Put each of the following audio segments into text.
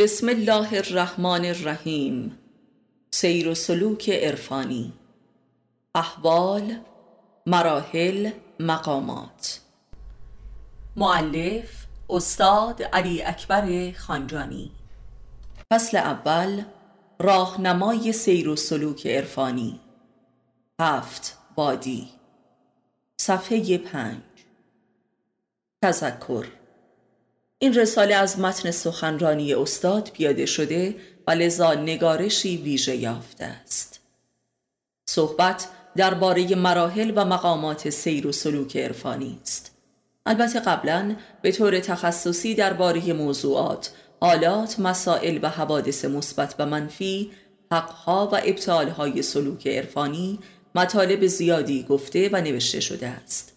بسم الله الرحمن الرحیم. سیر و سلوک عرفانی. احوال مراحل مقامات. معلف استاد علی اکبر خانجانی. فصل اول راهنمای سیر و سلوک عرفانی. هفت بادی صفحه پنج. تذکر. این رساله از متن سخنرانی استاد پیاده شده و لذا نگارشی ویژه یافته است. صحبت درباره مراحل و مقامات سیر و سلوک عرفانی است. البته قبلا به طور تخصصی درباره موضوعات حالات مسائل و حوادث مثبت و منفی حقها و ابطالهای سلوک عرفانی مطالب زیادی گفته و نوشته شده است.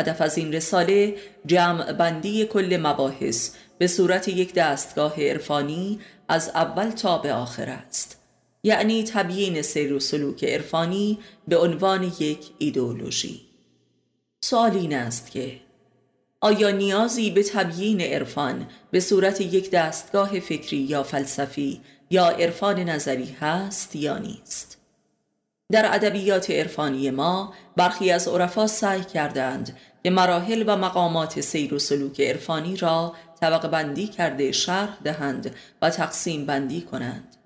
هدف از این رساله جمع بندی کل مباحث به صورت یک دستگاه عرفانی از اول تا به آخر است. یعنی تبیین سیر و سلوک عرفانی به عنوان یک ایدئولوژی. سوال این است که آیا نیازی به تبیین عرفان به صورت یک دستگاه فکری یا فلسفی یا عرفان نظری هست یا نیست؟ در ادبیات عرفانی ما برخی از عرفا سعی کردند که مراحل و مقامات سیر و سلوک عرفانی را طبق بندی کرده شرح دهند و تقسیم بندی کنند.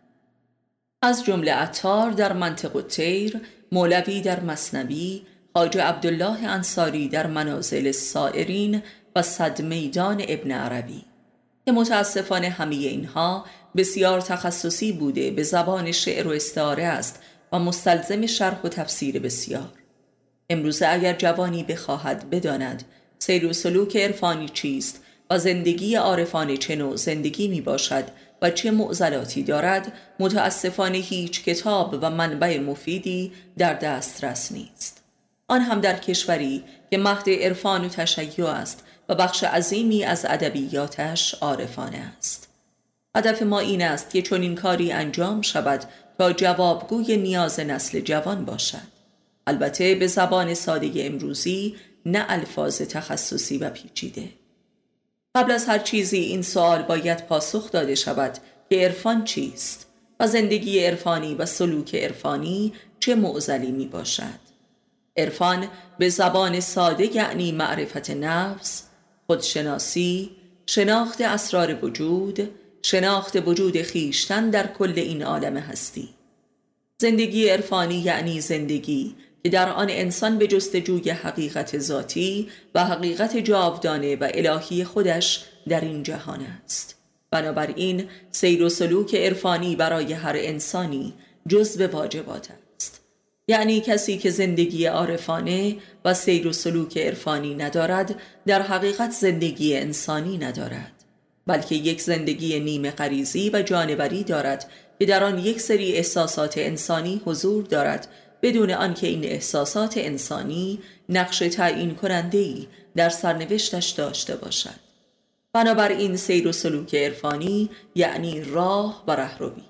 از جمله عطار در منطق تیر مولوی در مصنبی حاج عبدالله انصاری در منازل سائرین و صد میدان ابن عربی. که متاسفانه همه اینها بسیار تخصصی بوده به زبان شعر و استعاره است و مستلزم شرح و تفسیر بسیار. امروزه اگر جوانی بخواهد بداند سیر و سلوک عرفانی چیست؟ و زندگی عارفانه چه نوع زندگی می باشد؟ و چه معضلاتی دارد؟ متاسفانه هیچ کتاب و منبع مفیدی در دسترس نیست. آن هم در کشوری که مهد عرفان و تشیع است و بخش عظیمی از ادبیاتش عارفانه است. هدف ما این است که چون این کاری انجام شود تا جوابگوی نیاز نسل جوان باشد. البته به زبان ساده امروزی نه الفاظ تخصصی و پیچیده. قبل از هر چیزی این سوال باید پاسخ داده شود که عرفان چیست و زندگی عرفانی و سلوک عرفانی چه معزلی می باشد. عرفان به زبان ساده یعنی معرفت نفس خودشناسی شناخت اسرار وجود شناخت وجود خیشتن در کل این عالم هستی. زندگی عرفانی یعنی زندگی که در آن انسان به جستجوی حقیقت ذاتی و حقیقت جاودانه و الهی خودش در این جهان است. بنابراین سیر و سلوک عرفانی برای هر انسانی جزء واجبات است. یعنی کسی که زندگی عارفانه و سیر و سلوک عرفانی ندارد در حقیقت زندگی انسانی ندارد. بلکه یک زندگی نیمه غریزی و جانوری دارد که در آن یک سری احساسات انسانی حضور دارد بدون آنکه این احساسات انسانی نقش تعیین کننده ای در سرنوشتش داشته باشد. بنابراین سیر و سلوک عرفانی یعنی راه و رهروی.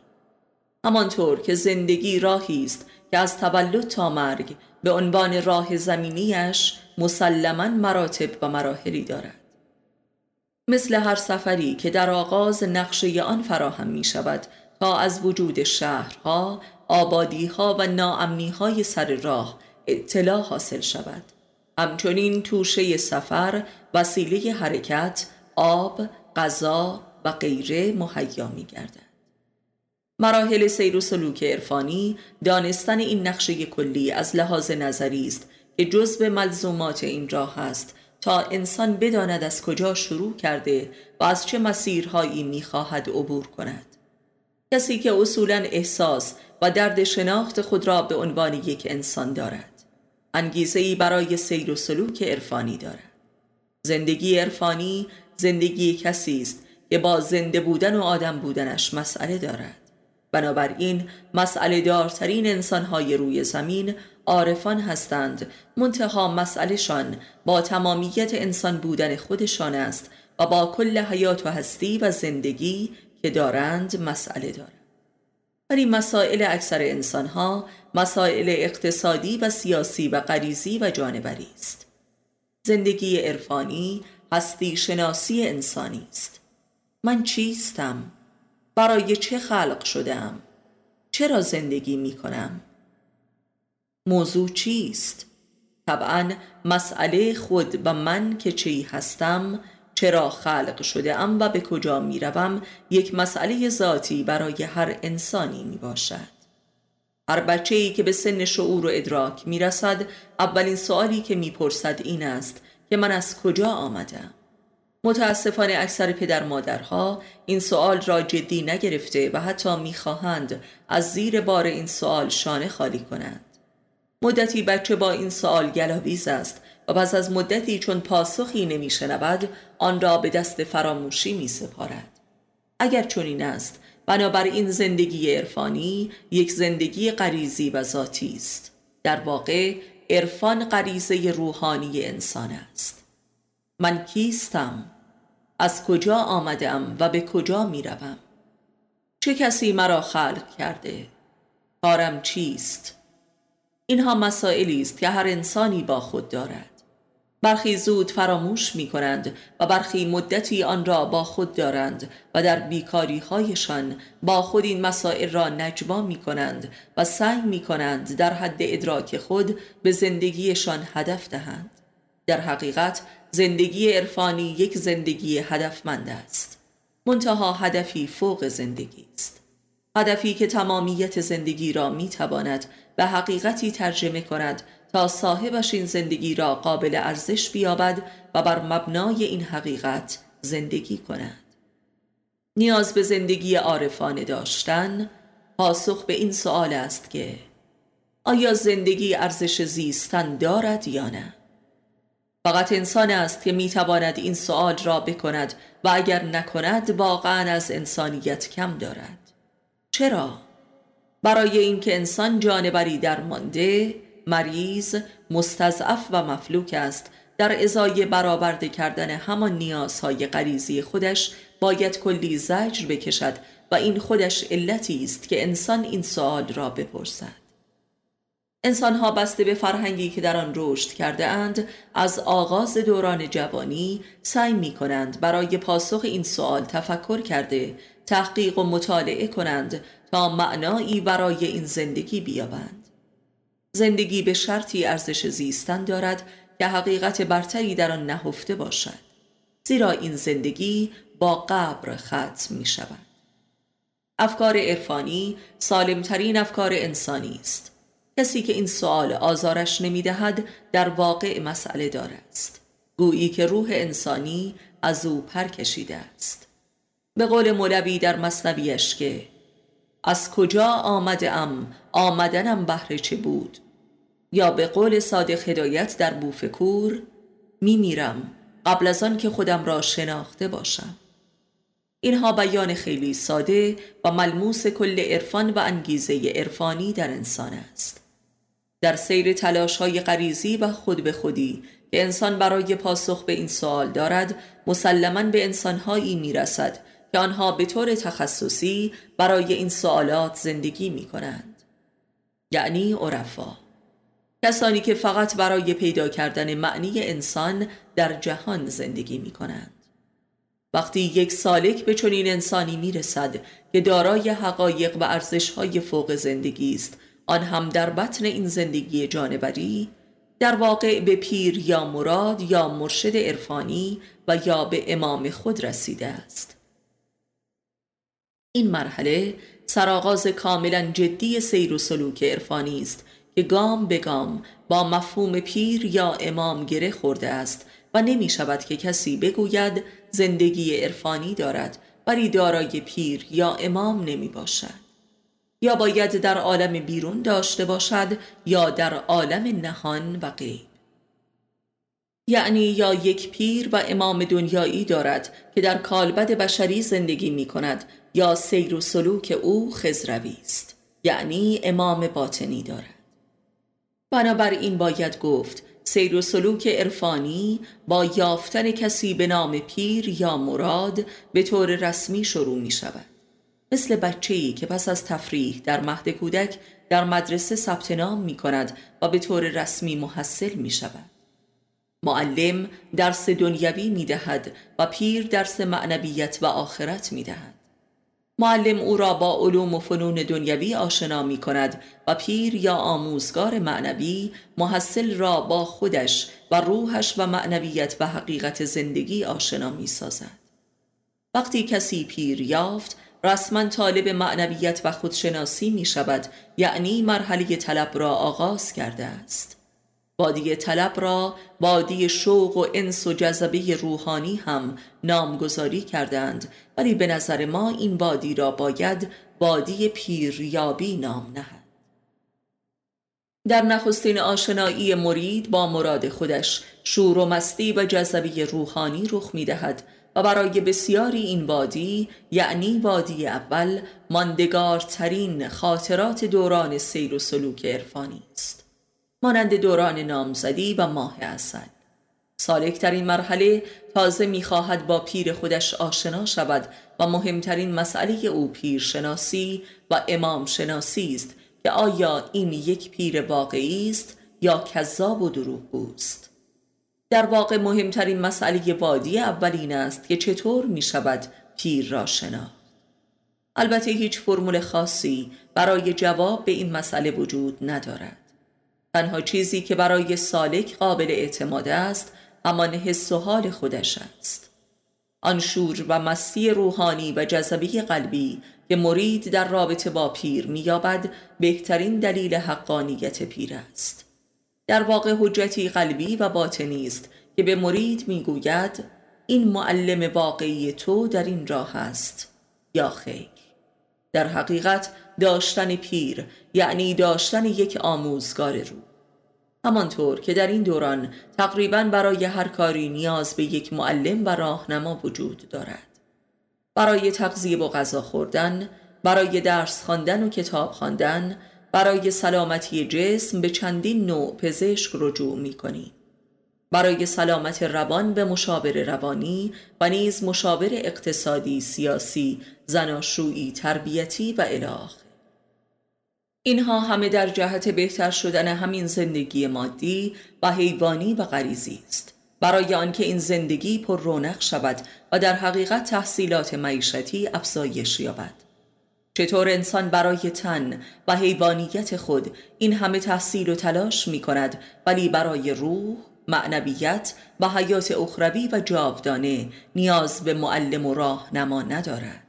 همانطور که زندگی راهی است که از تولد تا مرگ به عنوان راه زمینیش مسلما مراتب و مراحلی دارد. مثل هر سفری که در آغاز نقشه آن فراهم می شود تا از وجود شهرها آبادی ها و ناامنی های سر راه اطلاع حاصل شود. همچنین توشه سفر وسیله حرکت آب غذا و غیره مهیا می گردد مراحل سیر و سلوک عرفانی دانستن این نقشه کلی از لحاظ نظری است که جزء ملزومات این راه است تا انسان بداند از کجا شروع کرده و از چه مسیرهایی می‌خواهد عبور کند. کسی که اصولا احساس و درد شناخت خود را به عنوان یک انسان دارد. انگیزه ای برای سیر و سلوک عرفانی دارد. زندگی عرفانی زندگی کسی است که با زنده بودن و آدم بودنش مسئله دارد. بنابراین مسئله دارترین انسانهای روی زمین عارفان هستند. منتها مسئلهشان با تمامیت انسان بودن خودشان است و با کل حیات و هستی و زندگی که دارند مسئله دارند ولی مسائل اکثر انسانها مسائل اقتصادی و سیاسی و غریزی و جانوری است. زندگی عرفانی هستی شناسی انسانی است. من چیستم؟ برای چه خلق شدم چرا زندگی می کنم موضوع چیست؟ طبعا مسئله خود و من که چی هستم چرا خلق شده ام و به کجا می روم یک مسئله ذاتی برای هر انسانی می باشد هر بچه ای که به سن شعور و ادراک می رسد اولین سوالی که می پرسد این است که من از کجا آمدم متاسفانه اکثر پدر مادرها این سوال را جدی نگرفته و حتی می‌خواهند از زیر بار این سوال شانه خالی کنند. مدتی بچه با این سوال گلاویز است و پس از مدتی چون پاسخی نمیشنود آن را به دست فراموشی می سپارد اگر چنین است بنابراین زندگی عرفانی یک زندگی غریزی و ذاتی است. در واقع عرفان غریزه روحانی انسان است. من کیستم؟ از کجا آمدم و به کجا می روم چه کسی مرا خلق کرده؟ کارم چیست؟ اینها مسائلی است که هر انسانی با خود دارد. برخی زود فراموش می کنند و برخی مدتی آن را با خود دارند و در بیکاری هایشان با خود این مسائل را نجوا می کنند و سعی می کنند در حد ادراک خود به زندگیشان هدف دهند. در حقیقت زندگی عرفانی یک زندگی هدفمند است. منتها هدفی فوق زندگی است. هدفی که تمامیت زندگی را می تواند به حقیقتی ترجمه کند تا صاحبش این زندگی را قابل ارزش بیابد و بر مبنای این حقیقت زندگی کند. نیاز به زندگی عارفانه داشتن پاسخ به این سوال است که آیا زندگی ارزش زیستن دارد یا نه؟ فقط انسان است که می‌تواند این سوال را بکند و اگر نکند واقعا از انسانیت کم دارد. چرا؟ برای اینکه انسان جانبری درمانده، مریض، مستضعف و مفلوک است. در ازای برآورده کردن همان نیازهای غریزی خودش باید کلی زجر بکشد و این خودش علتی است که انسان این سوال را بپرسد. انسانها بسته به فرهنگی که در آن رشد کرده اند از آغاز دوران جوانی سعی می کنند برای پاسخ این سوال تفکر کرده تحقیق و مطالعه کنند تا معنایی برای این زندگی بیابند. زندگی به شرطی ارزش زیستن دارد که حقیقت برتری در آن نهفته باشد زیرا این زندگی با قبر ختم می شود افکار عرفانی سالمترین افکار انسانی است. کسی که این سوال آزارش نمی‌دهد در واقع مسئله دار است. گویی که روح انسانی از او پر کشیده است. به قول مولوی در مصنویش که از کجا آمده ام؟ آمدنم بهر چه بود؟ یا به قول صادق هدایت در بوفکور می میرم قبل از آن که خودم را شناخته باشم. اینها بیان خیلی ساده و ملموس کل عرفان و انگیزه عرفانی در انسان است. در سیر تلاش های غریزی و خود به خودی که انسان برای پاسخ به این سوال دارد مسلما به انسانهایی می رسد که آنها به طور تخصصی برای این سوالات زندگی می کنند یعنی عرفا. کسانی که فقط برای پیدا کردن معنی انسان در جهان زندگی می کنند وقتی یک سالک به چنین انسانی می رسد که دارای حقایق و ارزشهای فوق زندگی است آن هم در بطن این زندگی جانوری در واقع به پیر یا مراد یا مرشد عرفانی و یا به امام خود رسیده است. این مرحله سرآغاز کاملا جدی سیر و سلوک عرفانی است که گام به گام با مفهوم پیر یا امام گره خورده است و نمی شود که کسی بگوید زندگی عرفانی دارد ولی دارای پیر یا امام نمی باشد. یا باید در عالم بیرون داشته باشد یا در عالم نهان و غیب. یعنی یا یک پیر و امام دنیایی دارد که در کالبد بشری زندگی می کند یا سیر و سلوک او خزروی است. یعنی امام باطنی دارد. بنابراین باید گفت سیر و سلوک عرفانی با یافتن کسی به نام پیر یا مراد به طور رسمی شروع می شود مثل بچه‌ای که پس از تفریح در مهد کودک در مدرسه ثبت نام می کند و به طور رسمی محصل می شود. معلم درس دنیوی می دهد و پیر درس معنویت و آخرت می دهد. معلم او را با علوم و فنون دنیوی آشنا می کند و پیر یا آموزگار معنوی محصل را با خودش و روحش و معنویت و حقیقت زندگی آشنا می سازد. وقتی کسی پیر یافت رسما طالب معنویت و خودشناسی می شود یعنی مرحله طلب را آغاز کرده است وادی طلب را وادی شوق و انس و جذبه روحانی هم نامگذاری کردند. ولی به نظر ما این وادی را باید وادی پیریابی نام نهد. در نخستین آشنایی مرید با مراد خودش شور و مستی و جذبه روحانی رخ می دهد و برای بسیاری این وادی یعنی وادی اول ماندگارترین خاطرات دوران سیر و سلوک عرفانی است. مانند دوران نامزدی و ماه اصل. سالکترین مرحله تازه می‌خواهد با پیر خودش آشنا شود و مهمترین مسئله او پیر شناسی و امام شناسی است که آیا این یک پیر واقعی است یا کذاب و دروغگوست در واقع مهمترین مسئله وادی اولین است که چطور می شود پیر را شناخت. البته هیچ فرمول خاصی برای جواب به این مسئله وجود ندارد. تنها چیزی که برای سالک قابل اعتماد است همان حس و حال خودش است. آن شور و مستی روحانی و جذبه قلبی که مرید در رابطه با پیر مییابد بهترین دلیل حقانیت پیر است. در واقع حجتی قلبی و باطنی است که به مرید می‌گوید این معلم واقعی تو در این راه است یا خیر؟ در حقیقت داشتن پیر یعنی داشتن یک آموزگار رو. همانطور که در این دوران تقریبا برای هر کاری نیاز به یک معلم و راهنما وجود دارد برای تغذیه و غذا خوردن برای درس خواندن و کتاب خواندن برای سلامتی جسم به چندین نوع پزشک رجوع می کنیم. برای سلامت روان به مشاور روانی و نیز مشاور اقتصادی، سیاسی، زناشویی، تربیتی و اله اینها همه در جهت بهتر شدن همین زندگی مادی و حیوانی و غریزی است. برای آنکه این زندگی پر رونق شود و در حقیقت تحصیلات معیشتی افزایش یابد. چطور انسان برای تن و حیوانیت خود این همه تحصیل و تلاش می کند ولی برای روح، معنویت و حیات اخروی و جاودانه نیاز به معلم و راهنما ندارد؟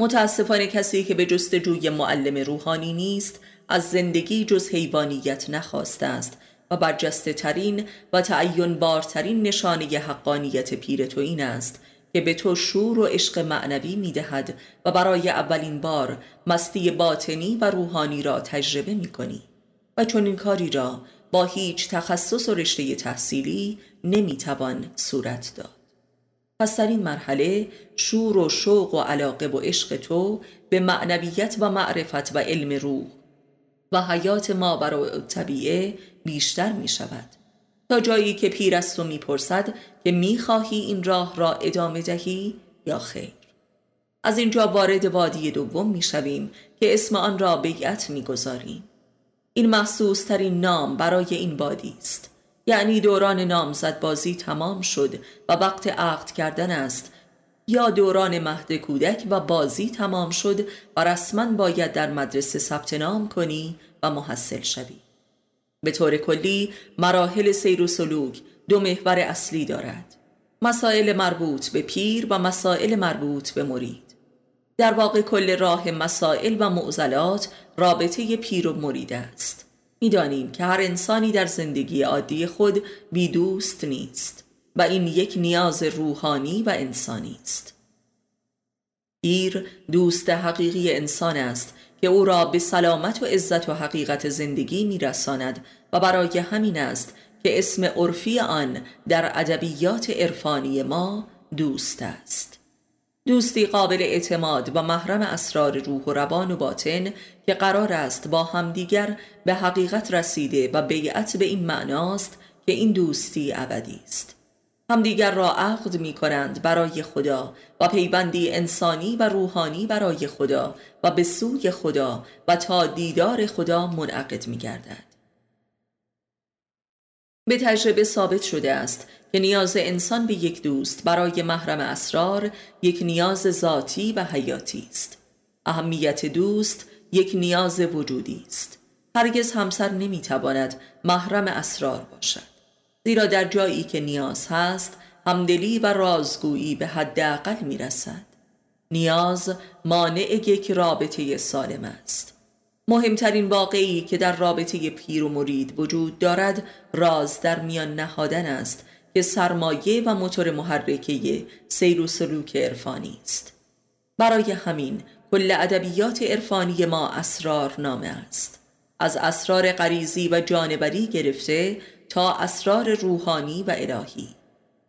متاسفانه کسی که به جستجوی معلم روحانی نیست از زندگی جز حیوانیت نخواسته است و برجسته ترین و تعین بارترین نشانه حقانیت پیر تو این است که به تو شور و عشق معنوی می دهد و برای اولین بار مستی باطنی و روحانی را تجربه می کنی و چون این کاری را با هیچ تخصص و رشته تحصیلی نمی توان صورت داد. پس در این مرحله شور و شوق و علاقه و عشق تو به معنویت و معرفت و علم روح و حیات ما برای طبیعه بیشتر می شود. تا جایی که پیر است و می‌پرسد که می‌خواهی این راه را ادامه دهی یا خیر. از اینجا وارد وادی دوم می‌شویم که اسم آن را بیعت می‌گذاریم این محسوس ترین نام برای این وادی است. یعنی دوران نامزد بازی تمام شد و وقت عقد کردن است. یا دوران مهد کودک و بازی تمام شد و رسما باید در مدرسه ثبت نام کنی و محصل شوی. به طور کلی مراحل سیر و سلوک دو محور اصلی دارد. مسائل مربوط به پیر و مسائل مربوط به مرید. در واقع کل راه مسائل و معضلات رابطه پیر و مرید است. می‌دانیم که هر انسانی در زندگی عادی خود بی دوست نیست و این یک نیاز روحانی و انسانی است. پیر دوست حقیقی انسان است که او را به سلامت و عزت و حقیقت زندگی میرساند و برای همین است که اسم عرفی آن در ادبیات عرفانی ما دوست است. دوستی قابل اعتماد و محرم اسرار روح و روان و باطن که قرار است با همدیگر به حقیقت رسیده و بیعت به این معناست که این دوستی ابدی است. همدیگر را عقد می کنند برای خدا و پیوندی انسانی و روحانی برای خدا و به سوی خدا و تا دیدار خدا منعقد می گردد به تجربه ثابت شده است که نیاز انسان به یک دوست برای محرم اسرار یک نیاز ذاتی و حیاتی است. اهمیت دوست یک نیاز وجودی است. هرگز همسر نمی‌تواند محرم اسرار باشد. زیرا در جایی که نیاز هست همدلی و رازگویی به حداقل می‌رسد. نیاز مانع یک رابطه سالم است. مهمترین واقعی که در رابطه پیر و مرید وجود دارد راز در میان نهادن است که سرمایه و موتور محرکه سیر و سلوک عرفانی است. برای همین کل ادبیات عرفانی ما اسرار نامه است. از اسرار غریزی و جانبری گرفته تا اسرار روحانی و الهی.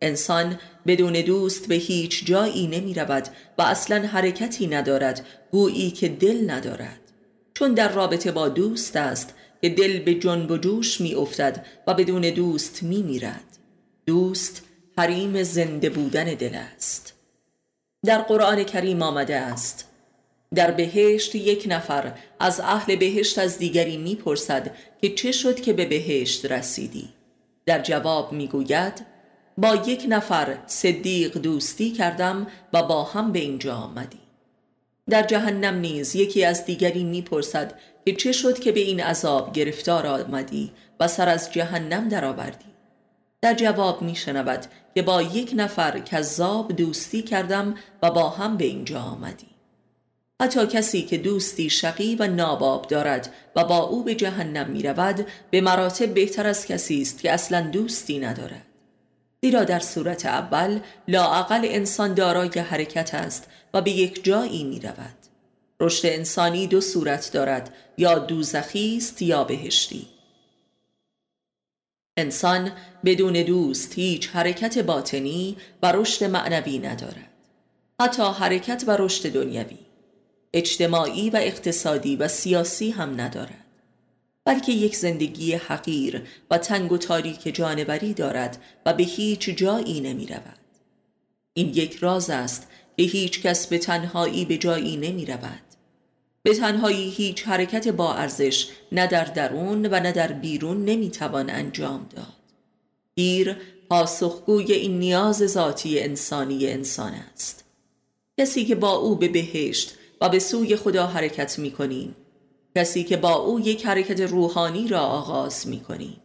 انسان بدون دوست به هیچ جایی نمی رود و اصلا حرکتی ندارد گویی که دل ندارد. چون در رابطه با دوست است که دل به جنب و جوش می افتد و بدون دوست می میرد. دوست حریم زنده بودن دل است. در قرآن کریم آمده است در بهشت یک نفر از اهل بهشت از دیگری می‌پرسد که چه شد که به بهشت رسیدی؟ در جواب می‌گوید با یک نفر صدیق دوستی کردم و با هم به اینجا آمدی در جهنم نیز یکی از دیگری می‌پرسد که چه شد که به این عذاب گرفتار آمدی و سر از جهنم درآوردی؟ در جواب میشنود که با یک نفر کذاب دوستی کردم و با هم به اینجا آمدی حتی کسی که دوستی شقی و ناباب دارد و با او به جهنم می رود به مراتب بهتر از کسی است که اصلا دوستی ندارد. زیرا در صورت اول لاعقل انسان دارای حرکت است و به یک جایی می رود رشد انسانی دو صورت دارد یا دوزخی است یا بهشتی. انسان بدون دوست هیچ حرکت باطنی و رشد معنوی ندارد. حتی حرکت و رشد دنیوی. اجتماعی و اقتصادی و سیاسی هم ندارد بلکه یک زندگی حقیر و تنگ و تاریک جانوری دارد و به هیچ جایی نمی رود. این یک راز است که هیچ کس به تنهایی به جایی نمی رود. به تنهایی هیچ حرکت با ارزش نه در درون و نه در بیرون نمی توان انجام داد. پیر پاسخگوی این نیاز ذاتی انسانی انسان است. کسی که با او به بهشت و به سوی خدا حرکت می کنیم کسی که با او یک حرکت روحانی را آغاز می کنیم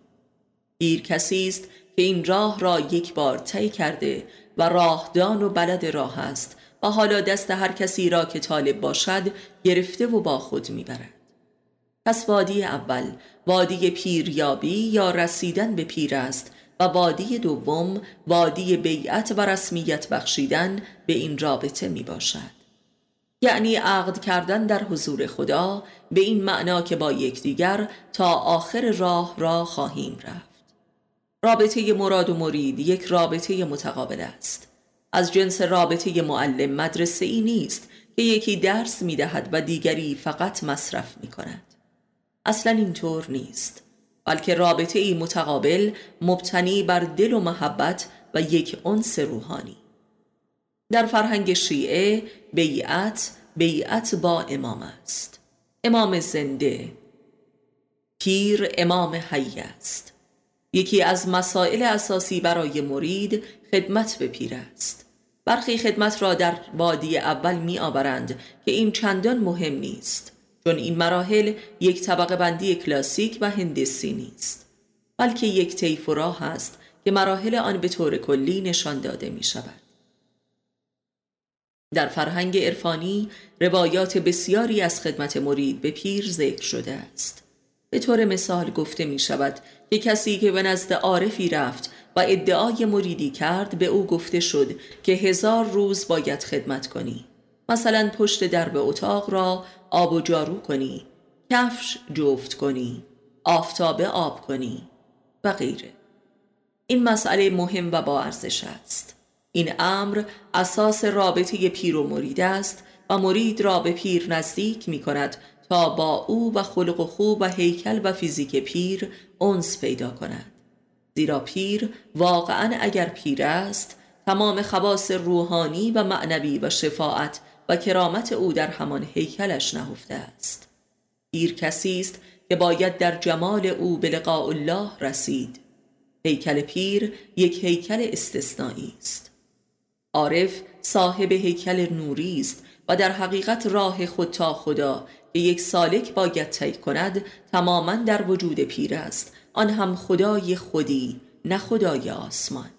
پیر کسی است که این راه را یک بار طی کرده و راهدان و بلد راه است و حالا دست هر کسی را که طالب باشد گرفته و با خود می‌برد. پس وادی اول وادی پیریابی یا رسیدن به پیر است و وادی دوم وادی بیعت و رسمیت بخشیدن به این رابطه می باشد یعنی عقد کردن در حضور خدا به این معنا که با یکدیگر تا آخر راه را خواهیم رفت. رابطه مراد و مرید یک رابطه متقابل است. از جنس رابطه معلم مدرسه ای نیست که یکی درس می دهد و دیگری فقط مصرف می کند. اصلا اینطور نیست بلکه رابطه ای متقابل مبتنی بر دل و محبت و یک انس روحانی. در فرهنگ شیعه بیعت بیعت با امام است. امام زنده پیر امام حی است. یکی از مسائل اساسی برای مرید خدمت به پیر است. برخی خدمت را در وادی اول می آورند که این چندان مهم نیست چون این مراحل یک طبقه بندی کلاسیک و هندسی نیست بلکه یک طیف راه است که مراحل آن به طور کلی نشان داده می شود در فرهنگ عرفانی روایات بسیاری از خدمت مرید به پیر ذکر شده است. به طور مثال گفته می شود که کسی که به نزد عارفی رفت و ادعای مریدی کرد به او گفته شد که هزار روز باید خدمت کنی. مثلا پشت درب اتاق را آب و جارو کنی کفش جفت کنی آفتابه آب کنی و غیره. این مسئله مهم و با ارزش است. این امر اساس رابطه پیر و مرید است و مرید را به پیر نزدیک می کند تا با او و خلق و خوب و هیکل و فیزیک پیر انس پیدا کند. زیرا پیر واقعا اگر پیر است تمام خواص روحانی و معنوی و شفاعت و کرامت او در همان هیکلش نهفته است. پیر کسی است که باید در جمال او به لقاء الله رسید. هیکل پیر یک هیکل استثنایی است. عارف صاحب هیکل نوری است و در حقیقت راه خود تا خدا که یک سالک باید طی کند تماما در وجود پیر است. آن هم خدای خودی نه خدای آسمان.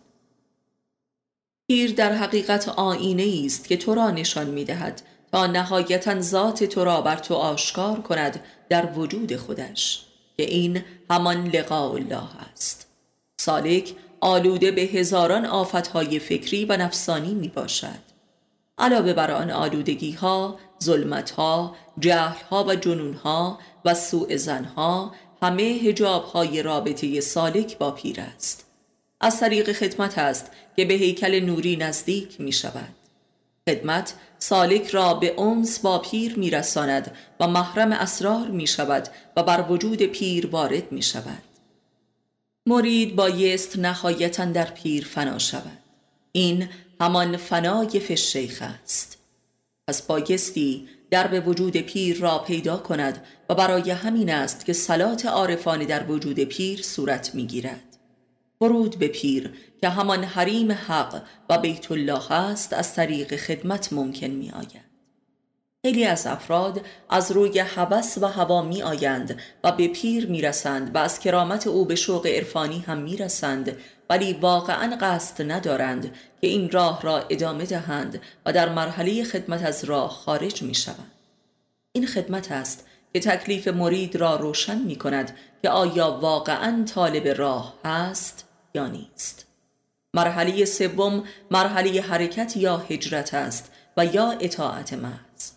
پیر در حقیقت آینه است که تو را نشان می دهد تا نهایتا ذات تو را بر تو آشکار کند در وجود خودش که این همان لقاء الله است. سالک آلوده به هزاران آفتهای فکری و نفسانی می باشد علاوه بر آن آلودگی ها، ظلمت ها، جهل ها و جنون ها و سوء زن ها همه هجاب های رابطه سالک با پیر است. از طریق خدمت است که به هیکل نوری نزدیک می شود خدمت سالک را به اونس با پیر می رساند و محرم اسرار می شود و بر وجود پیر وارد می شود مرید بایست نهایتا در پیر فنا شود. این همان فنای فشیخ است. پس بایستی در به وجود پیر را پیدا کند و برای همین است که سلات عارفانه در وجود پیر صورت می گیرد ورود به پیر که همان حریم حق و بیت الله است از طریق خدمت ممکن می آید خیلی از افراد از روی حبس و هوا می آیند و به پیر می رسند و از کرامت او به شوق عرفانی هم می رسند ولی واقعا قصد ندارند که این راه را ادامه دهند و در مرحله خدمت از راه خارج می شوند. این خدمت است که تکلیف مرید را روشن می کند که آیا واقعا طالب راه هست یا نیست مرحله سوم مرحله حرکت یا هجرت است و یا اطاعت محض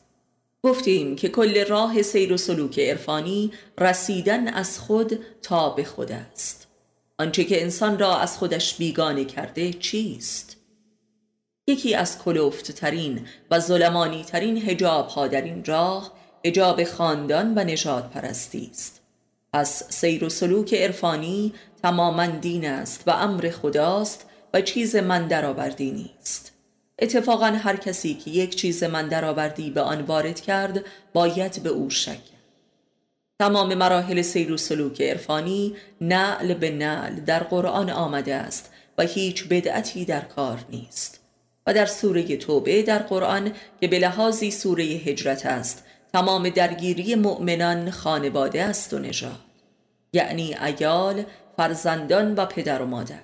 گفتیم که کل راه سیر و سلوک عرفانی رسیدن از خود تا به خود است. آنچه که انسان را از خودش بیگانه کرده چیست؟ یکی از کلوفت ترین و ظلمانی ترین هجاب ها در این راه هجاب خاندان و نجات پرستی است. پس سیر و سلوک عرفانی تماما دین است و امر خداست و چیز من درآوردی نیست. اتفاقا هر کسی که یک چیز من درآوردی به آن وارد کرد باید به او شک تمام مراحل سیر و سلوک عرفانی نعل به نعل در قرآن آمده است و هیچ بدعتی در کار نیست. و در سوره توبه در قرآن که به لحاظی سوره هجرت است تمام درگیری مؤمنان خانواده است و نژاد. یعنی ایال فرزندان و پدر و مادر.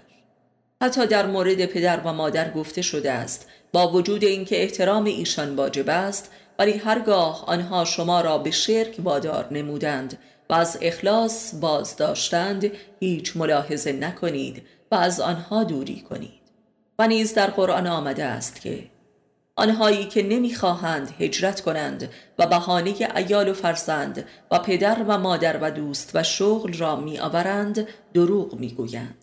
حتی در مورد پدر و مادر گفته شده است با وجود اینکه احترام ایشان واجب است ولی هرگاه آنها شما را به شرک وادار نمودند و از اخلاص باز داشتند هیچ ملاحظه نکنید و از آنها دوری کنید. و نیز در قرآن آمده است که آنهایی که نمی‌خواهند هجرت کنند و بهانه ایال و فرزند و پدر و مادر و دوست و شغل را میآورند دروغ می‌گویند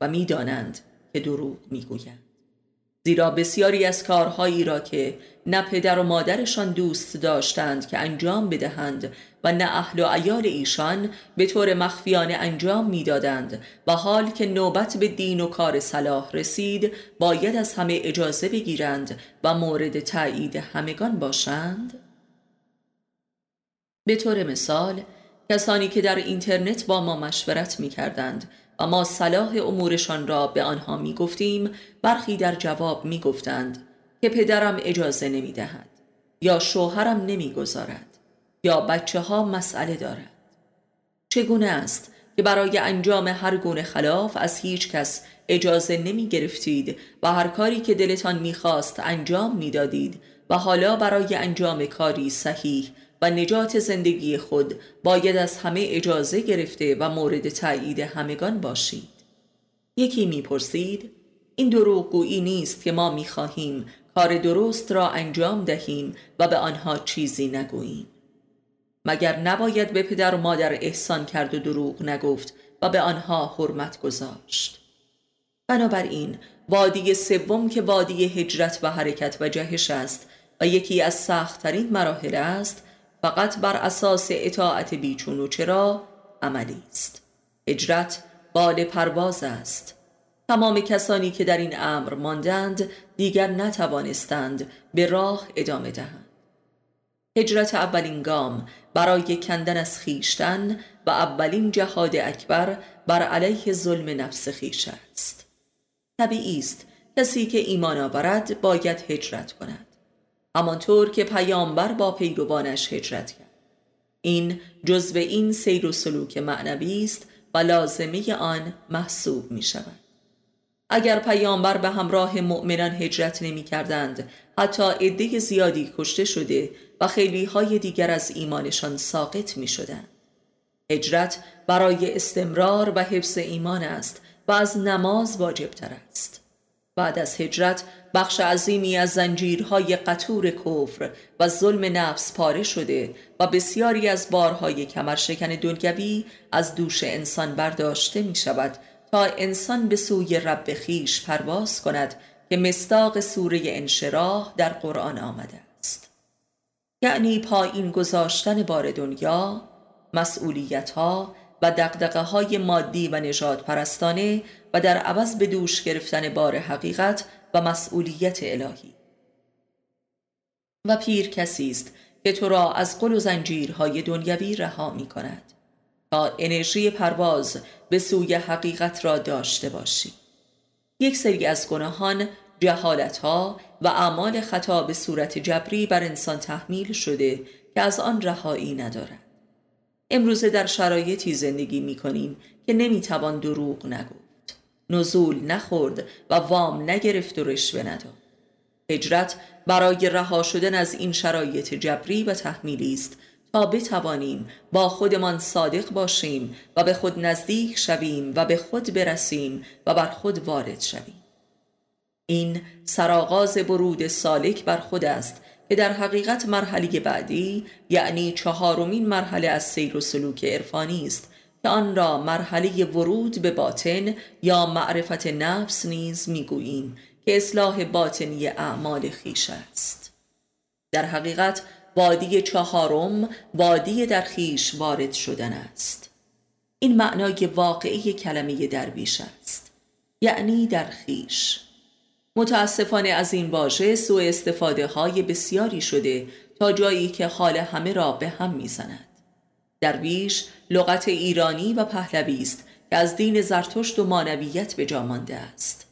و می‌دانند که دروغ می‌گویند. زیرا بسیاری از کارهایی را که نه پدر و مادرشان دوست داشتند که انجام بدهند و نه اهل و ایال ایشان به طور مخفیانه انجام می‌دادند و حال که نوبت به دین و کار صلاح رسید باید از همه اجازه بگیرند و مورد تایید همگان باشند. به طور مثال کسانی که در اینترنت با ما مشورت می کردند و ما صلاح امورشان را به آنها می گفتیم برخی در جواب می گفتند که پدرم اجازه نمی دهد یا شوهرم نمی گذارد یا بچه ها مسئله دارد. چگونه است که برای انجام هر گونه خلاف از هیچ کس اجازه نمی گرفتید و هر کاری که دلتان می‌خواست انجام می‌دادید و حالا برای انجام کاری صحیح و نجات زندگی خود باید از همه اجازه گرفته و مورد تایید همگان باشید. یکی می‌پرسید این دروغگویی نیست که ما می‌خواهیم کار درست را انجام دهیم و به آنها چیزی نگوییم؟ مگر نباید به پدر و مادر احسان کرد و دروغ نگفت و به آنها حرمت گذاشت؟ بنابراین وادی سوم که وادی هجرت و حرکت و جهش است و یکی از سختترین مراحل است فقط بر اساس اطاعت بیچون و چرا عملی است. هجرت بال پرواز است. تمام کسانی که در این امر ماندند دیگر نتوانستند به راه ادامه دهند. هجرت اولین گام برای کندن از خیشتن و اولین جهاد اکبر بر علیه ظلم نفس خیش است. طبیعی است کسی که ایمان آورد باید هجرت کند. همانطور که پیامبر با پیروانش هجرت کرد این جزو این سیر و سلوک معنوی است و لازمه آن محسوب می شود اگر پیامبر به همراه مؤمنان هجرت نمی کردند حتی عده زیادی کشته شده و خیلی های دیگر از ایمانشان ساقط می شدند. هجرت برای استمرار و حفظ ایمان است و از نماز واجب تر است. بعد از هجرت بخش عظیمی از زنجیرهای قطور کفر و ظلم نفس پاره شده و بسیاری از بارهای کمرشکن دنیوی از دوش انسان برداشته می شود تا انسان به سوی رب خیش پرواز کند که مستاق سوره انشراح در قرآن آمده است. یعنی پایین گذاشتن بار دنیا مسئولیت ها و دقدقه های مادی و نجات پرستانه و در عوض به دوش گرفتن بار حقیقت و مسئولیت الهی. و پیر کسی است که تو را از قل و زنجیرهای دنیوی رها می کند تا انرژی پرواز به سوی حقیقت را داشته باشی. یک سری از گناهان جهالت ها و اعمال خطا به صورت جبری بر انسان تحمیل شده که از آن رهایی ندارد. امروزه در شرایطی زندگی می کنیم که نمی توان دروغ نگفت. نزول نخورد و وام نگرفت و رشوه نداد هجرت برای رها شدن از این شرایط جبری و تحمیلی است تا بتوانیم با خودمان صادق باشیم و به خود نزدیک شویم و به خود برسیم و بر خود وارد شویم. این سرآغاز برود سالک بر خود است که در حقیقت مرحله بعدی یعنی چهارمین مرحله از سیر و سلوک عرفانی است که آن را مرحله ورود به باطن یا معرفت نفس نیز می‌گوییم که اصلاح باطنی اعمال خیش است. در حقیقت وادی چهارم وادی در خیش وارد شدن است. این معنای واقعی کلمه درویش است یعنی در خیش متاسفانه از این واژه سوء استفاده های بسیاری شده تا جایی که حال همه را به هم می‌زند. درویش لغت ایرانی و پهلوی است که از دین زرتشت و مانویت به جا مانده است.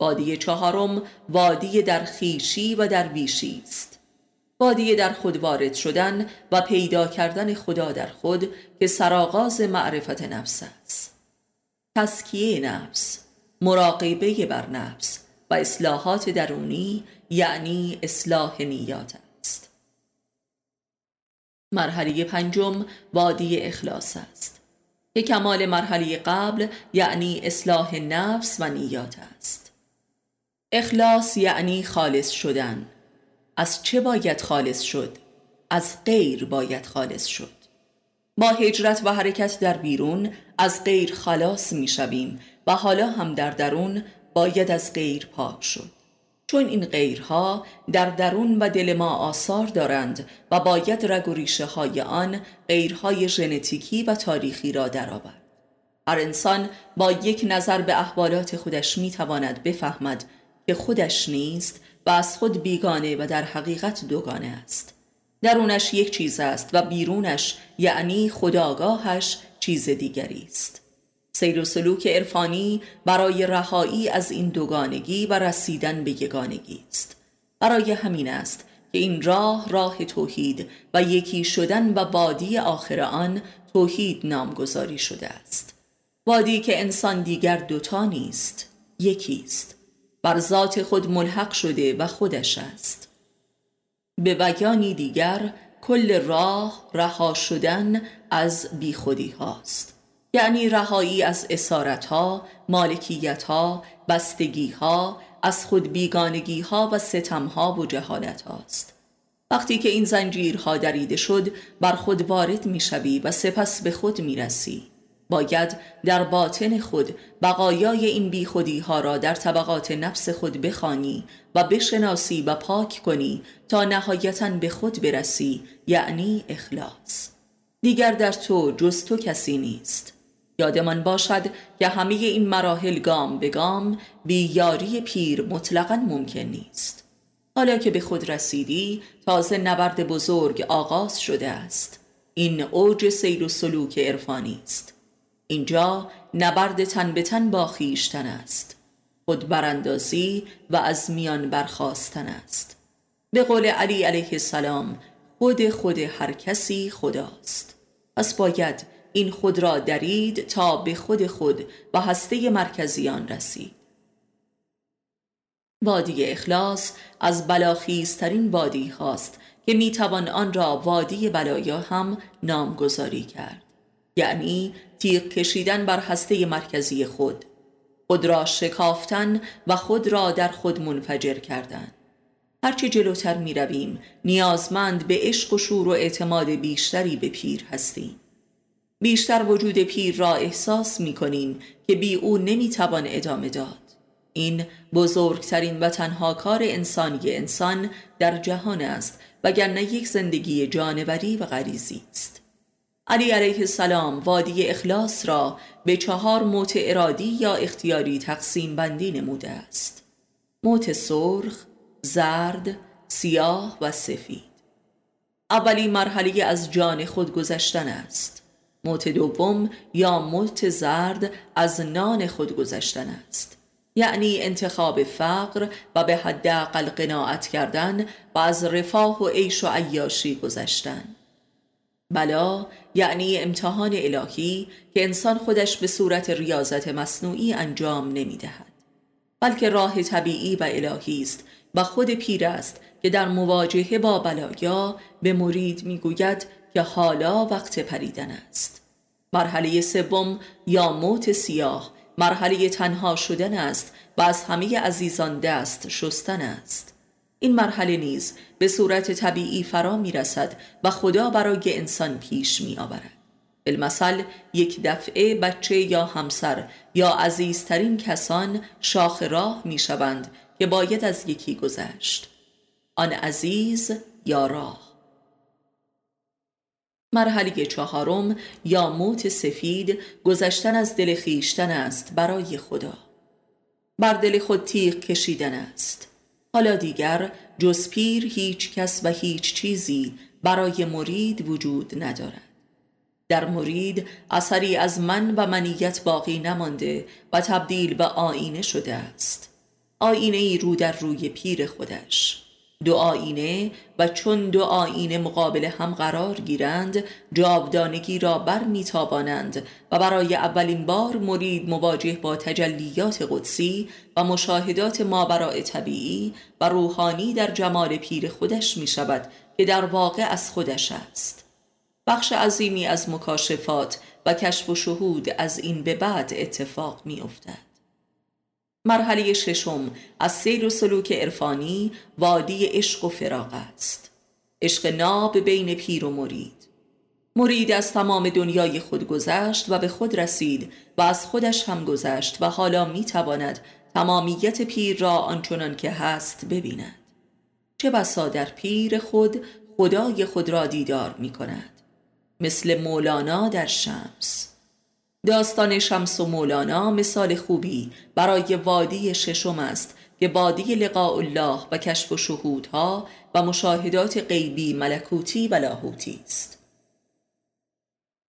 وادی چهارم وادی در خیشی و درویشی است. وادی در خود وارد شدن و پیدا کردن خدا در خود که سرآغاز معرفت نفس است. تسکیه نفس مراقبه بر نفس و اصلاحات درونی یعنی اصلاح نیات مرحله پنجم وادی اخلاص است. که کمال مرحله قبل یعنی اصلاح نفس و نیات است. اخلاص یعنی خالص شدن. از چه باید خالص شد؟ از غیر باید خالص شد. با هجرت و حرکت در بیرون از غیر خلاص می شویم و حالا هم در درون باید از غیر پاک شد. چون این غیرها در درون و دل ما آثار دارند و باید رگ و ریشه های آن غیرهای ژنتیکی و تاریخی را درآورد. هر انسان با یک نظر به احوالات خودش می تواند بفهمد که خودش نیست و از خود بیگانه و در حقیقت دوگانه است. درونش یک چیز است و بیرونش یعنی خداگاهش چیز دیگری است. سیر و سلوک عرفانی برای رهایی از این دوگانگی و رسیدن به یگانگی است. برای همین است که این راه راه توحید و یکی شدن و وادی آخر آن توحید نامگذاری شده است. وادی که انسان دیگر دوتا نیست یکی است. بر ذات خود ملحق شده و خودش است. به بیانی دیگر کل راه رها شدن از بیخودی هاست. یعنی رهایی از اسارت ها، مالکیت ها، بستگی ها، از خود بیگانگی ها و ستم ها و جهالت هاست. وقتی که این زنجیرها دریده شد بر خود وارد می و سپس به خود می رسی. باید در باطن خود بقایای این بیخودی ها را در طبقات نفس خود بخوانی و بشناسی و پاک کنی تا نهایتا به خود برسی یعنی اخلاص دیگر در تو جز تو کسی نیست یادمان باشد که همه این مراحل گام به گام بی یاری پیر مطلقا ممکن نیست. حالا که به خود رسیدی تازه نبرد بزرگ آغاز شده است. این اوج سیر و سلوک عرفانی است. اینجا نبرد تن به تن با خیشتن است. خود براندازی و از میان برخواستن است. به قول علی علیه السلام خود خود هر کسی خداست. پس باید این خود را درید تا به خود خود و هسته مرکزیان رسید. وادی اخلاص از بلاخیزترین وادی هاست که می‌توان آن را وادی بلایا هم نامگذاری کرد. یعنی تیغ کشیدن بر هسته مرکزی خود. خود را شکافتن و خود را در خود منفجر کردن. هرچی جلوتر می رویم نیازمند به عشق و شور و اعتماد بیشتری به پیر هستیم. بیشتر وجود پیر را احساس می کنیم که بی او نمی توان ادامه داد. این بزرگترین و تنها کار انسانی انسان در جهان است وگرنه یک زندگی جانوری و غریزی است. علی علیه السلام وادی اخلاص را به چهار موت ارادی یا اختیاری تقسیم بندی نموده است. موت سرخ، زرد، سیاه و سفید. اولی مرحله از جان خود گذشتن است. موت دوم یا موت زرد از نان خود گذشتن است. یعنی انتخاب فقر و به حداقل قناعت کردن و از رفاه و عیش و عیاشی گذشتن. بلا یعنی امتحان الهی که انسان خودش به صورت ریاضت مصنوعی انجام نمی دهد بلکه راه طبیعی و الهی است و خود پیر است که در مواجهه با بلایا به مرید می‌گوید که حالا وقت پریدن است. مرحله سوم یا موت سیاه. مرحله تنها شدن است و از همه عزیزان دست شستن است. این مرحله نیز به صورت طبیعی فرا می رسد و خدا برای انسان پیش می آورد المثل یک دفعه بچه یا همسر یا عزیزترین کسان شاخ راه می شوند که باید از یکی گذشت. آن عزیز یا راه. مرحله چهارم یا موت سفید گذشتن از دل خیشتن است برای خدا. بر دل خود تیغ کشیدن است. حالا دیگر جز پیر هیچ کس و هیچ چیزی برای مرید وجود ندارد. در مرید اثری از من و منیت باقی نمانده و تبدیل به آینه شده است. آینه ای رو در روی پیر خودش. دو آینه و چون دو آینه مقابل هم قرار گیرند جاودانگی را بر میتابانند و برای اولین بار مرید مواجه با تجلیات قدسی و مشاهدات مابراء طبیعی و روحانی در جمال پیر خودش می شود که در واقع از خودش است بخش عظیمی از مکاشفات و کشف و شهود از این به بعد اتفاق می افتد. مرحله ششم از سیر و سلوک عرفانی وادی عشق و فراغ است. عشق ناب بین پیر و مرید. مرید از تمام دنیای خود گذشت و به خود رسید و از خودش هم گذشت و حالا می تواند تمامیت پیر را آنچنان که هست ببیند. چه بسا در پیر خود خدای خود را دیدار می کند مثل مولانا در شمس. داستان شمس و مولانا مثال خوبی برای وادی ششم است که وادی لقاء الله و کشف و شهودها و مشاهدات غیبی ملکوتی و لاهوتی است.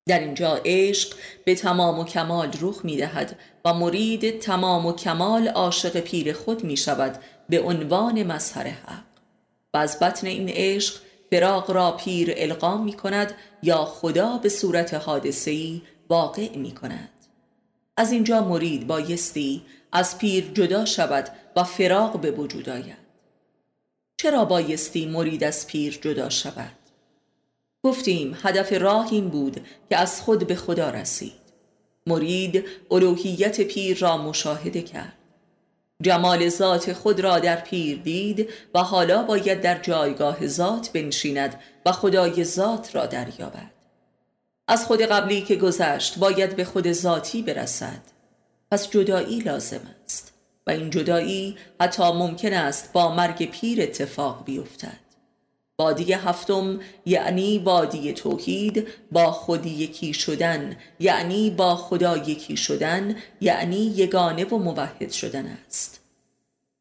در اینجا عشق به تمام و کمال رخ می دهد و مرید تمام و کمال عاشق پیر خود می شود به عنوان مظهر حق. و از بطن این عشق فراغ را پیر القام می کند یا خدا به صورت حادثه‌ای واقع می کند از اینجا مرید بایستی از پیر جدا شود و فراغ به وجود آید. چرا بایستی مرید از پیر جدا شود؟ گفتیم هدف راه این بود که از خود به خدا رسید. مرید الوهیت پیر را مشاهده کرد. جمال ذات خود را در پیر دید و حالا باید در جایگاه ذات بنشیند و خدای ذات را دریابد. از خود قبلی که گذشت باید به خود ذاتی برسد. پس جدایی لازم است و این جدایی حتی ممکن است با مرگ پیر اتفاق بیفتد. بادی هفتم یعنی بادی توحید با خودی یکی شدن یعنی با خدا یکی شدن یعنی یگانه و موحد شدن است.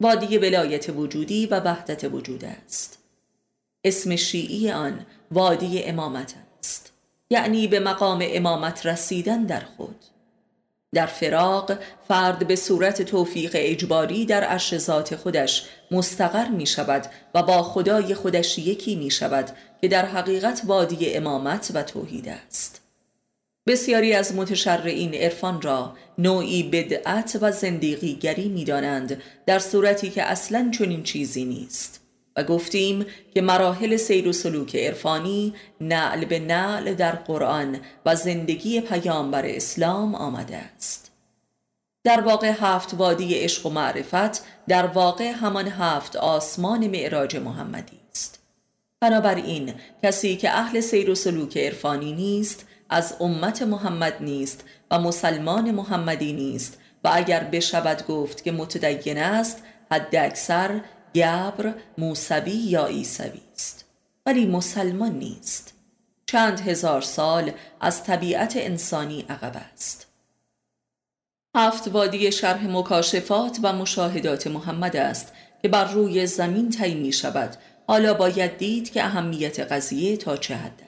وادی ولایت وجودی و وحدت وجود است. اسم شیعی آن وادی امامت یعنی به مقام امامت رسیدن در خود. در فراق فرد به صورت توفیق اجباری در عرش ذات خودش مستقر می شود و با خدای خودش یکی می شود که در حقیقت وادی امامت و توحید است. بسیاری از متشرعین عرفان را نوعی بدعت و زندگیگری می دانند در صورتی که اصلا چنین چیزی نیست. و گفتیم که مراحل سیر و سلوک عرفانی نعل به نعل در قرآن و زندگی پیامبر اسلام آمده است. در واقع هفت وادی عشق و معرفت در واقع همان هفت آسمان معراج محمدی است. بنابراین کسی که اهل سیر و سلوک عرفانی نیست از امت محمد نیست و مسلمان محمدی نیست و اگر بشود گفت که متدین است حد اکثر گبر موسوی یا ایسوی است ولی مسلمان نیست. چند هزار سال از طبیعت انسانی عقب است. هفت وادی شرح مکاشفات و مشاهدات محمد است که بر روی زمین طی می شود حالا باید دید که اهمیت قضیه تا چه حد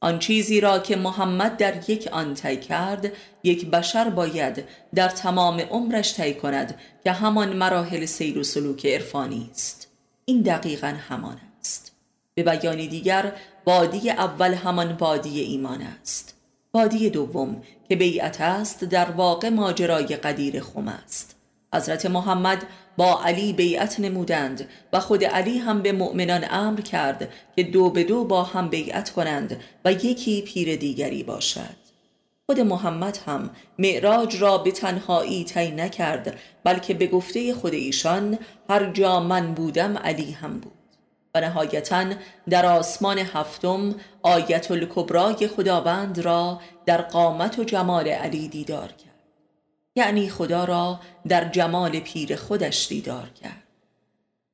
آن چیزی را که محمد در یک آن طی کرد یک بشر باید در تمام عمرش طی کند که همان مراحل سیر و سلوک عرفانی است. این دقیقا همان است. به بیانی دیگر بادی اول همان بادی ایمان است. بادی دوم که بیعت است در واقع ماجرای قدیر خم است. حضرت محمد با علی بیعت نمودند و خود علی هم به مؤمنان امر کرد که دو به دو با هم بیعت کنند و یکی پیر دیگری باشد. خود محمد هم معراج را به تنهایی طی نکرد بلکه به گفته خود ایشان هر جا من بودم علی هم بود. و نهایتا در آسمان هفتم آیت الکبرای خداوند را در قامت و جمال علی دیدار کرد. یعنی خدا را در جمال پیر خودش دیدار کرد.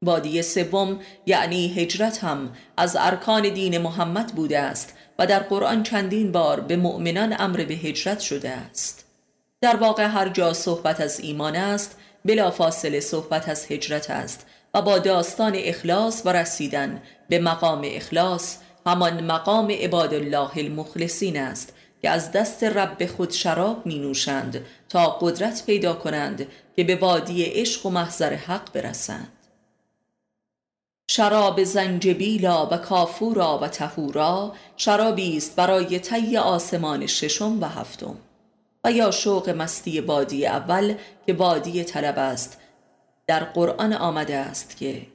وادی سوم یعنی هجرت هم از ارکان دین محمد بوده است و در قرآن چندین بار به مؤمنان امر به هجرت شده است. در واقع هر جا صحبت از ایمان است بلا فاصله صحبت از هجرت است و با داستان اخلاص و رسیدن به مقام اخلاص همان مقام عباد الله المخلصین است که از دست رب خود شراب می نوشند تا قدرت پیدا کنند که به وادی عشق و محضر حق برسند. شراب زنجبیلا و کافورا و تهورا شرابی است برای طی آسمان ششم و هفتم و یا شوق مستی بادی اول که بادی طلب است در قرآن آمده است که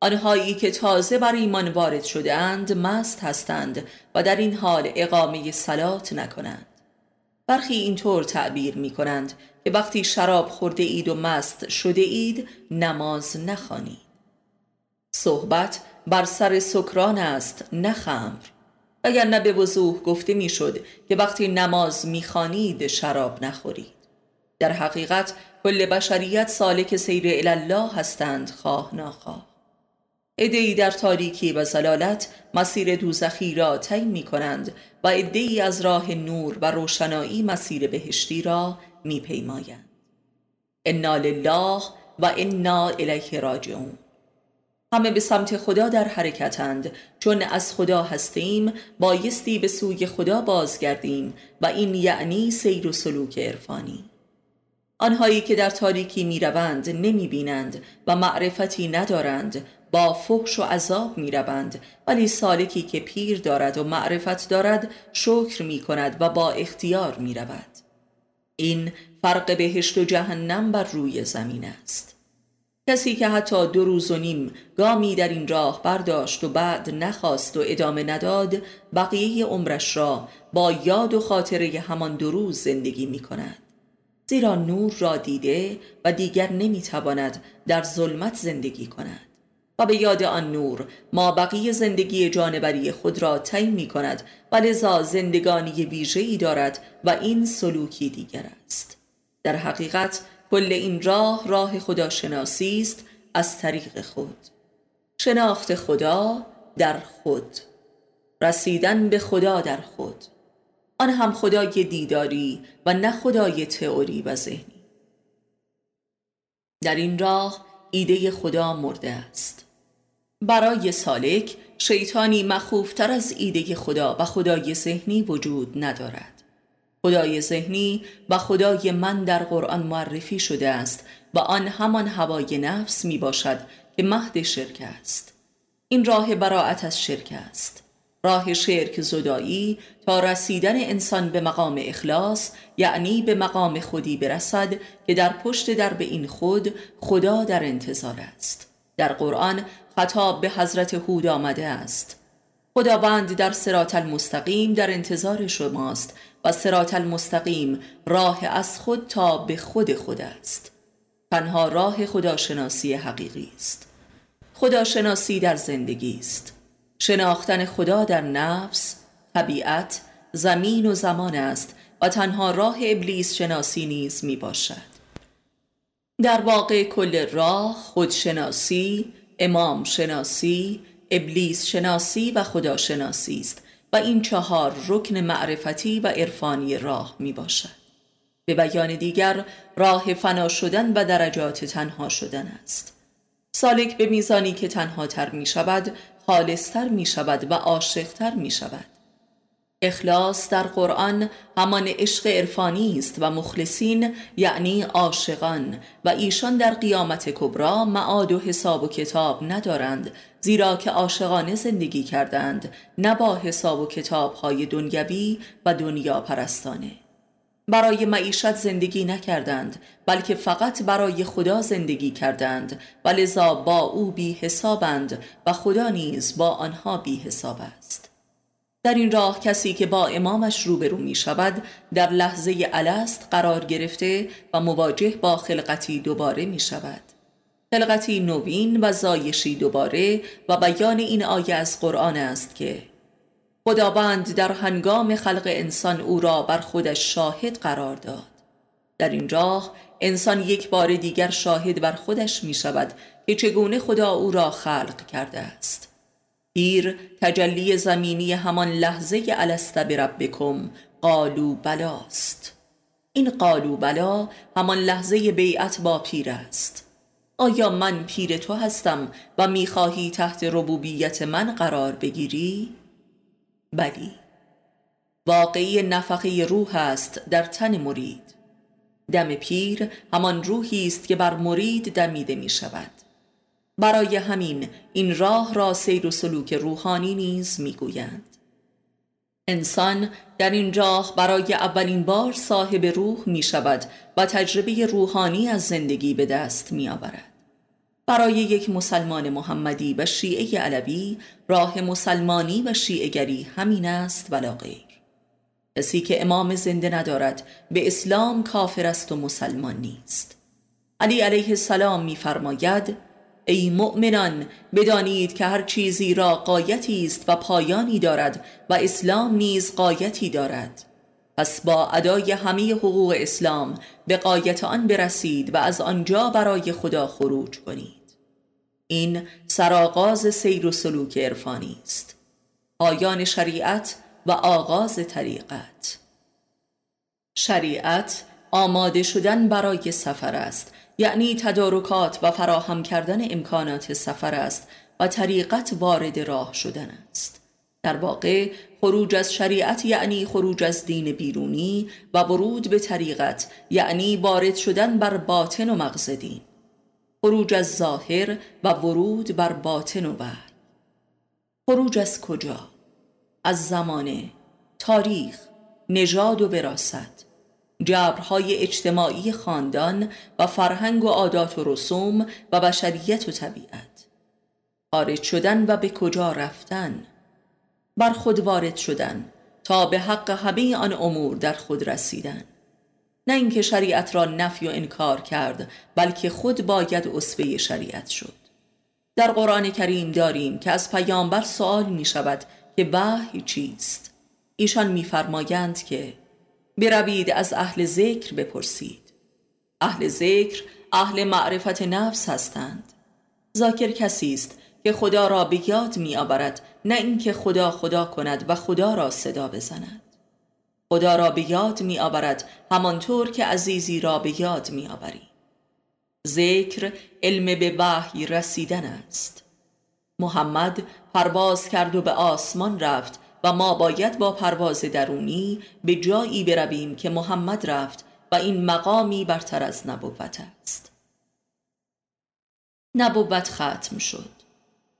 آنهایی که تازه بر ایمان وارد شده اند مست هستند و در این حال اقامه سلات نکنند. برخی اینطور تعبیر می کنند که وقتی شراب خورده اید و مست شده اید نماز نخوانید. صحبت بر سر سکران است نه خمر. اگر نه به وضوح گفته می‌شد که وقتی نماز می‌خوانید شراب نخورید. در حقیقت کل بشریت سالک سیر الله هستند خواه ناخواه. ادهی در تاریکی و زلالت مسیر دوزخی را طی می کنند و ادهی از راه نور و روشنایی مسیر بهشتی را می پیمایند. انا لله و انا الیه راجعون همه به سمت خدا در حرکتند چون از خدا هستیم بایستی به سوی خدا بازگردیم و این یعنی سیر و سلوک عرفانی آنهایی که در تاریکی می‌روند نمی بینند و معرفتی ندارند با فحش و عذاب می روند ولی سالکی که پیر دارد و معرفت دارد شکر می کند و با اختیار می رود این فرق بهشت و جهنم بر روی زمین است. کسی که حتی دو روز و نیم گامی در این راه برداشت و بعد نخواست و ادامه نداد بقیه عمرش را با یاد و خاطره همان دو روز زندگی می کند زیرا نور را دیده و دیگر نمی‌تواند در ظلمت زندگی کند. و به یاد آن نور ما بقیه زندگی جانبری خود را طی می کند و لذا زندگانی ویژه‌ای دارد و این سلوکی دیگر است. در حقیقت کل این راه راه خدا شناسی است از طریق خود. شناخت خدا در خود. رسیدن به خدا در خود. آن هم خدای دیداری و نه خدای تئوری و ذهنی. در این راه ایده خدا مرده است. برای سالک شیطانی مخوفتر از ایده خدا و خدای ذهنی وجود ندارد. خدای ذهنی و خدای من در قرآن معرفی شده است و آن همان هوای نفس می باشد که مهد شرک است. این راه براعت از شرک است. راه شرک زدایی تا رسیدن انسان به مقام اخلاص یعنی به مقام خودی برسد که در پشت درب این خود خدا در انتظار است. در قرآن خطاب به حضرت هود آمده است. خداوند در سرات المستقیم در انتظار شماست و سرات المستقیم راه از خود تا به خود خود است. تنها راه خداشناسی حقیقی است. خداشناسی در زندگی است. شناختن خدا در نفس، طبیعت، زمین و زمان است و تنها راه ابلیس شناسی نیز می باشد در واقع کل راه خودشناسی، امام شناسی، ابلیس شناسی و خدا شناسی است و این چهار رکن معرفتی و عرفانی راه می باشد. به بیان دیگر راه فنا شدن و درجات تنها شدن است. سالک به میزانی که تنها تر می شود خالصتر می شود و عاشقتر می شود. اخلاص در قرآن همان عشق عرفانی است و مخلصین یعنی عاشقان. و ایشان در قیامت کبرا معاد و حساب و کتاب ندارند زیرا که عاشقانه زندگی کردند نه با حساب و کتاب های دنیوی و دنیا پرستانه برای معیشت زندگی نکردند بلکه فقط برای خدا زندگی کردند. و لذا با او بی حسابند و خدا نیز با آنها بی حساب است. در این راه کسی که با امامش روبرو می شود در لحظه الست قرار گرفته و مواجه با خلقتی دوباره می شود خلقتی نوین و زایشی دوباره و بیان این آیه از قرآن است که خداوند در هنگام خلق انسان او را بر خودش شاهد قرار داد. در این راه انسان یک بار دیگر شاهد بر خودش می شود که چگونه خدا او را خلق کرده است. پیر تجلی زمینی همان لحظه الست بربکم. قالو بلاست. این قالو بلا همان لحظه بیعت با پیر است. آیا من پیر تو هستم و می‌خواهی تحت ربوبیت من قرار بگیری؟ بلی. واقعی نفقه روح است در تن مرید. دم پیر همان روحی است که بر مرید دمیده می شود برای همین این راه را سیر و سلوک روحانی نیز می گویند انسان در این راه برای اولین بار صاحب روح می شود و تجربه روحانی از زندگی به دست می آورد برای یک مسلمان محمدی و شیعه علوی راه مسلمانی و شیعگری همین است ولا غیر کسی که امام زنده ندارد به اسلام کافر است و مسلمان نیست. علی علیه السلام میفرماید ای مؤمنان بدانید که هر چیزی را قایتی است و پایانی دارد و اسلام نیز قایتی دارد. پس با ادای همه حقوق اسلام به قایت آن برسید و از آنجا برای خدا خروج کنید. این سرآغاز سیر و سلوک عرفانی است. آیان شریعت و آغاز طریقت. شریعت آماده شدن برای سفر است یعنی تدارکات و فراهم کردن امکانات سفر است و طریقت وارد راه شدن است. در واقع خروج از شریعت یعنی خروج از دین بیرونی و ورود به طریقت یعنی وارد شدن بر باطن و مغز دین خروج از ظاهر و ورود بر باطن و وحی. خروج از کجا؟ از زمانه، تاریخ، نژاد و براست جبرهای اجتماعی خاندان و فرهنگ و عادات و رسوم و بشریت و طبیعت. خارج شدن و به کجا رفتن؟ بر خود وارد شدن تا به حق همه آن امور در خود رسیدن. نه اینکه شریعت را نفی و انکار کرد بلکه خود باید اسوه شریعت شد. در قرآن کریم داریم که از پیامبر سوال می شود که وحی چیست؟ ایشان میفرمایند که بروید از اهل ذکر بپرسید. اهل ذکر اهل معرفت نفس هستند. ذاکر کسی است که خدا را به یاد می آورد نه اینکه خدا خدا کند و خدا را صدا بزند. خدا را به یاد می آورد همانطور که عزیزی را به یاد می آوری ذکر علم به وحی رسیدن است. محمد پرواز کرد و به آسمان رفت و ما باید با پرواز درونی به جایی برویم که محمد رفت و این مقامی برتر از نبوت است. نبوت ختم شد.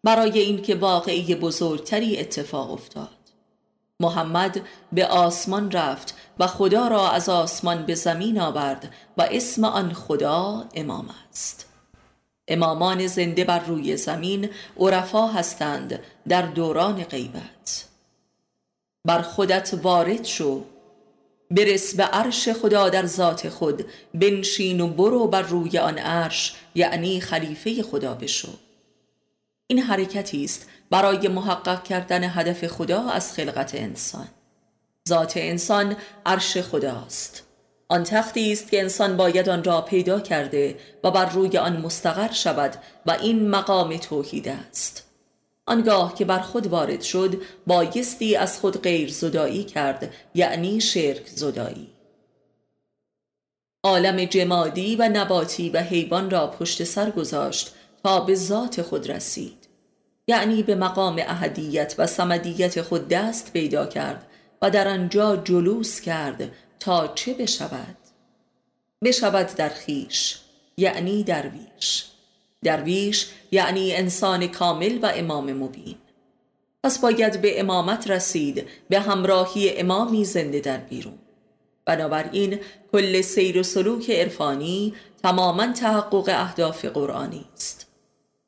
برای اینکه واقعی بزرگتری اتفاق افتاد. محمد به آسمان رفت و خدا را از آسمان به زمین آورد و اسم آن خدا امام است. امامان زنده بر روی زمین عرفا هستند در دوران غیبت. بر خودت وارد شو. برس به عرش خدا در ذات خود بنشین و برو بر روی آن عرش یعنی خلیفه خدا بشو. این حرکتی است برای محقق کردن هدف خدا از خلقت انسان. ذات انسان عرش خداست. آن تختی است که انسان باید آن را پیدا کرده و بر روی آن مستقر شود و این مقام توحید است. آنگاه که بر خود وارد شد بایستی از خود غیر زدایی کرد یعنی شرک زدایی. عالم جمادی و نباتی و حیوان را پشت سر گذاشت تا به ذات خود رسید. یعنی به مقام اهدیت و سمدیت خود دست پیدا کرد و در آنجا جلوس کرد تا چه بشود؟ بشود در خیش یعنی درویش. درویش یعنی انسان کامل و امام مبین. پس باید به امامت رسید به همراهی امامی زنده در بیرون. بنابراین کل سیر و سلوک عرفانی تماما تحقق اهداف قرآنی است.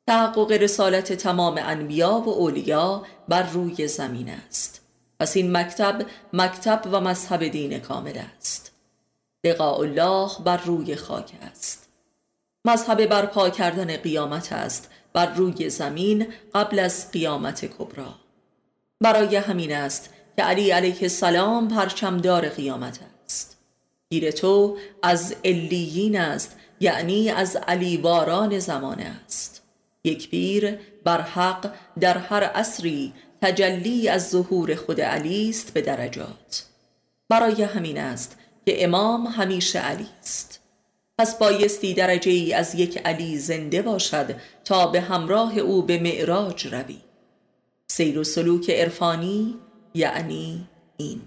تحقق رسالت تمام انبیا و اولیا بر روی زمین است. پس این مکتب مکتب و مذهب دین کامل است. لقاء الله بر روی خاک است. مذهب برپا کردن قیامت است بر روی زمین قبل از قیامت کبرا برای همین است که علی علیه السلام پرچمدار قیامت است. گیر تو از علیین است یعنی از علیواران زمانه است. یک پیر بر حق در هر عصری تجلی از ظهور خود علی است به درجات. برای همین است که امام همیشه علی است. پس بایستی درجه ای از یک علی زنده باشد تا به همراه او به معراج روی. سیر و سلوک عرفانی یعنی این.